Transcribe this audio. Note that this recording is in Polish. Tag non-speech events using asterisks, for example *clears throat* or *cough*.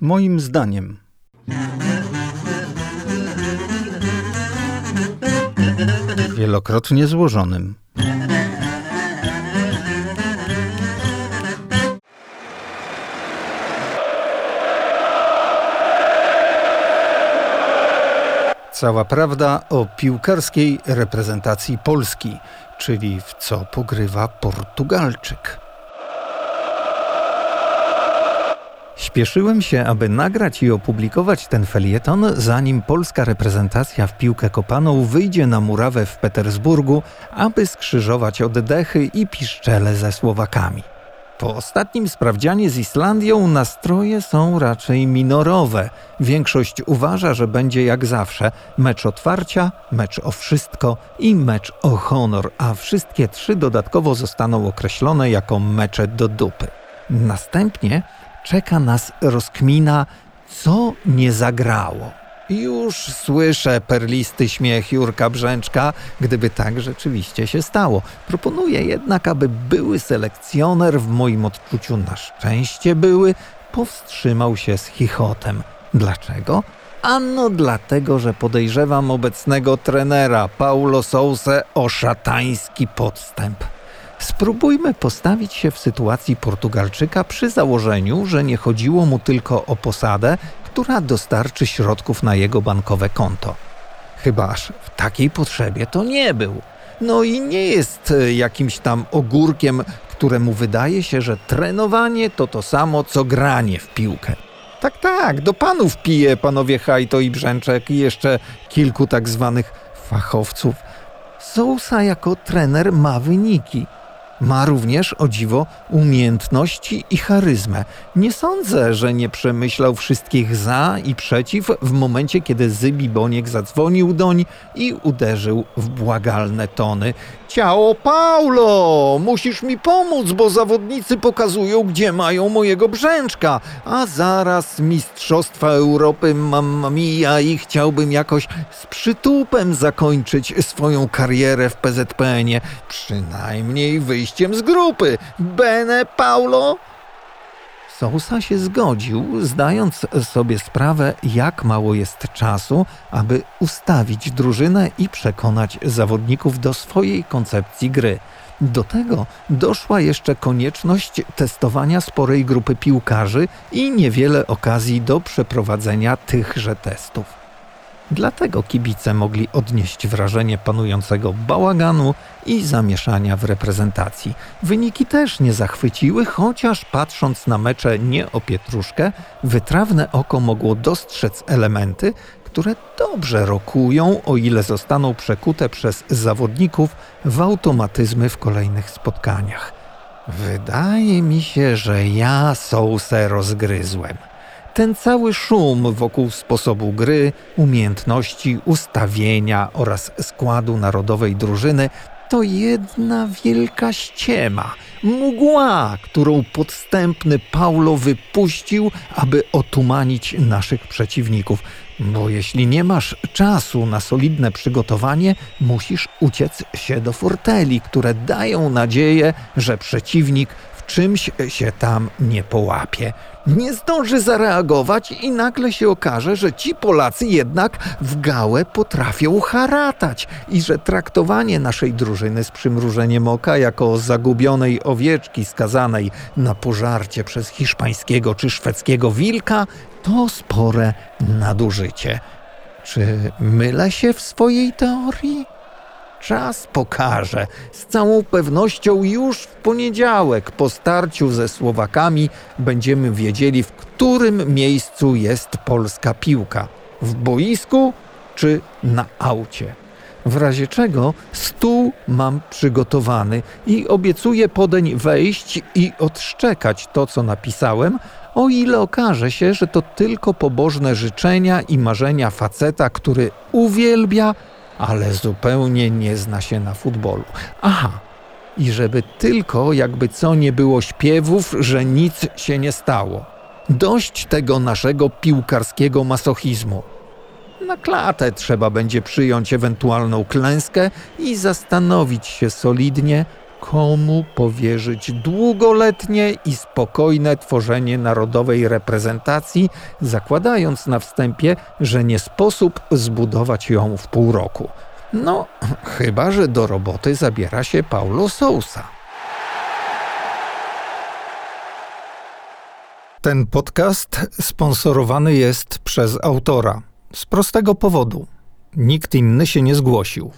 Moim zdaniem. Wielokrotnie złożonym. Cała prawda o piłkarskiej reprezentacji Polski, czyli w co pogrywa Portugalczyk. Śpieszyłem się, aby nagrać i opublikować ten felieton, zanim polska reprezentacja w piłkę kopaną wyjdzie na murawę w Petersburgu, aby skrzyżować oddechy i piszczele ze Słowakami. Po ostatnim sprawdzianie z Islandią nastroje są raczej minorowe. Większość uważa, że będzie jak zawsze mecz otwarcia, mecz o wszystko i mecz o honor, a wszystkie trzy dodatkowo zostaną określone jako mecze do dupy. Następnie czeka nas rozkmina, co nie zagrało. Już słyszę perlisty śmiech Jurka Brzęczka, gdyby tak rzeczywiście się stało. Proponuję jednak, aby były selekcjoner w moim odczuciu na szczęście były, powstrzymał się z chichotem. Dlaczego? Ano dlatego, że podejrzewam obecnego trenera Paulo Sousę o szatański podstęp. Spróbujmy postawić się w sytuacji Portugalczyka przy założeniu, że nie chodziło mu tylko o posadę, która dostarczy środków na jego bankowe konto. Chybaż w takiej potrzebie to nie był. No i nie jest e, jakimś tam ogórkiem, któremu wydaje się, że trenowanie to to samo co granie w piłkę. Tak, tak, do panów pije panowie Hajto i Brzęczek i jeszcze kilku tak zwanych fachowców. Sousa jako trener ma wyniki. Ma również, o dziwo, umiejętności i charyzmę. Nie sądzę, że nie przemyślał wszystkich za i przeciw w momencie, kiedy Zybi Boniek zadzwonił doń i uderzył w błagalne tony. Ciao Paulo! Musisz mi pomóc, bo zawodnicy pokazują, gdzie mają mojego brzęczka. A zaraz Mistrzostwa Europy, mamma mia, i chciałbym jakoś z przytupem zakończyć swoją karierę w PZPN-ie. Przynajmniej wyjściem z grupy. Bene Paulo? Sousa się zgodził, zdając sobie sprawę, jak mało jest czasu, aby ustawić drużynę i przekonać zawodników do swojej koncepcji gry. Do tego doszła jeszcze konieczność testowania sporej grupy piłkarzy i niewiele okazji do przeprowadzenia tychże testów. Dlatego kibice mogli odnieść wrażenie panującego bałaganu i zamieszania w reprezentacji. Wyniki też nie zachwyciły, chociaż patrząc na mecze nie o pietruszkę, wytrawne oko mogło dostrzec elementy, które dobrze rokują, o ile zostaną przekute przez zawodników w automatyzmy w kolejnych spotkaniach. Wydaje mi się, że ja sousę rozgryzłem. Ten cały szum wokół sposobu gry, umiejętności, ustawienia oraz składu narodowej drużyny to jedna wielka ściema, mgła, którą podstępny Paulo wypuścił, aby otumanić naszych przeciwników. Bo jeśli nie masz czasu na solidne przygotowanie, musisz uciec się do forteli, które dają nadzieję, że przeciwnik czymś się tam nie połapie. Nie zdąży zareagować i nagle się okaże, że ci Polacy jednak w gałę potrafią haratać i że traktowanie naszej drużyny z przymrużeniem oka jako zagubionej owieczki skazanej na pożarcie przez hiszpańskiego czy szwedzkiego wilka to spore nadużycie. Czy mylę się w swojej teorii? Czas pokaże. Z całą pewnością już w poniedziałek po starciu ze Słowakami będziemy wiedzieli, w którym miejscu jest polska piłka. W boisku czy na aucie. W razie czego stół mam przygotowany i obiecuję podeń wejść i odszczekać to, co napisałem, o ile okaże się, że to tylko pobożne życzenia i marzenia faceta, który uwielbia ale zupełnie nie zna się na futbolu. Aha, i żeby tylko jakby co nie było śpiewów, że nic się nie stało. Dość tego naszego piłkarskiego masochizmu. Na klatę trzeba będzie przyjąć ewentualną klęskę i zastanowić się solidnie, komu powierzyć długoletnie i spokojne tworzenie narodowej reprezentacji, zakładając na wstępie, że nie sposób zbudować ją w pół roku. No, *clears throat* chyba że do roboty zabiera się Paulo Sousa. Ten podcast sponsorowany jest przez autora. Z prostego powodu. Nikt inny się nie zgłosił.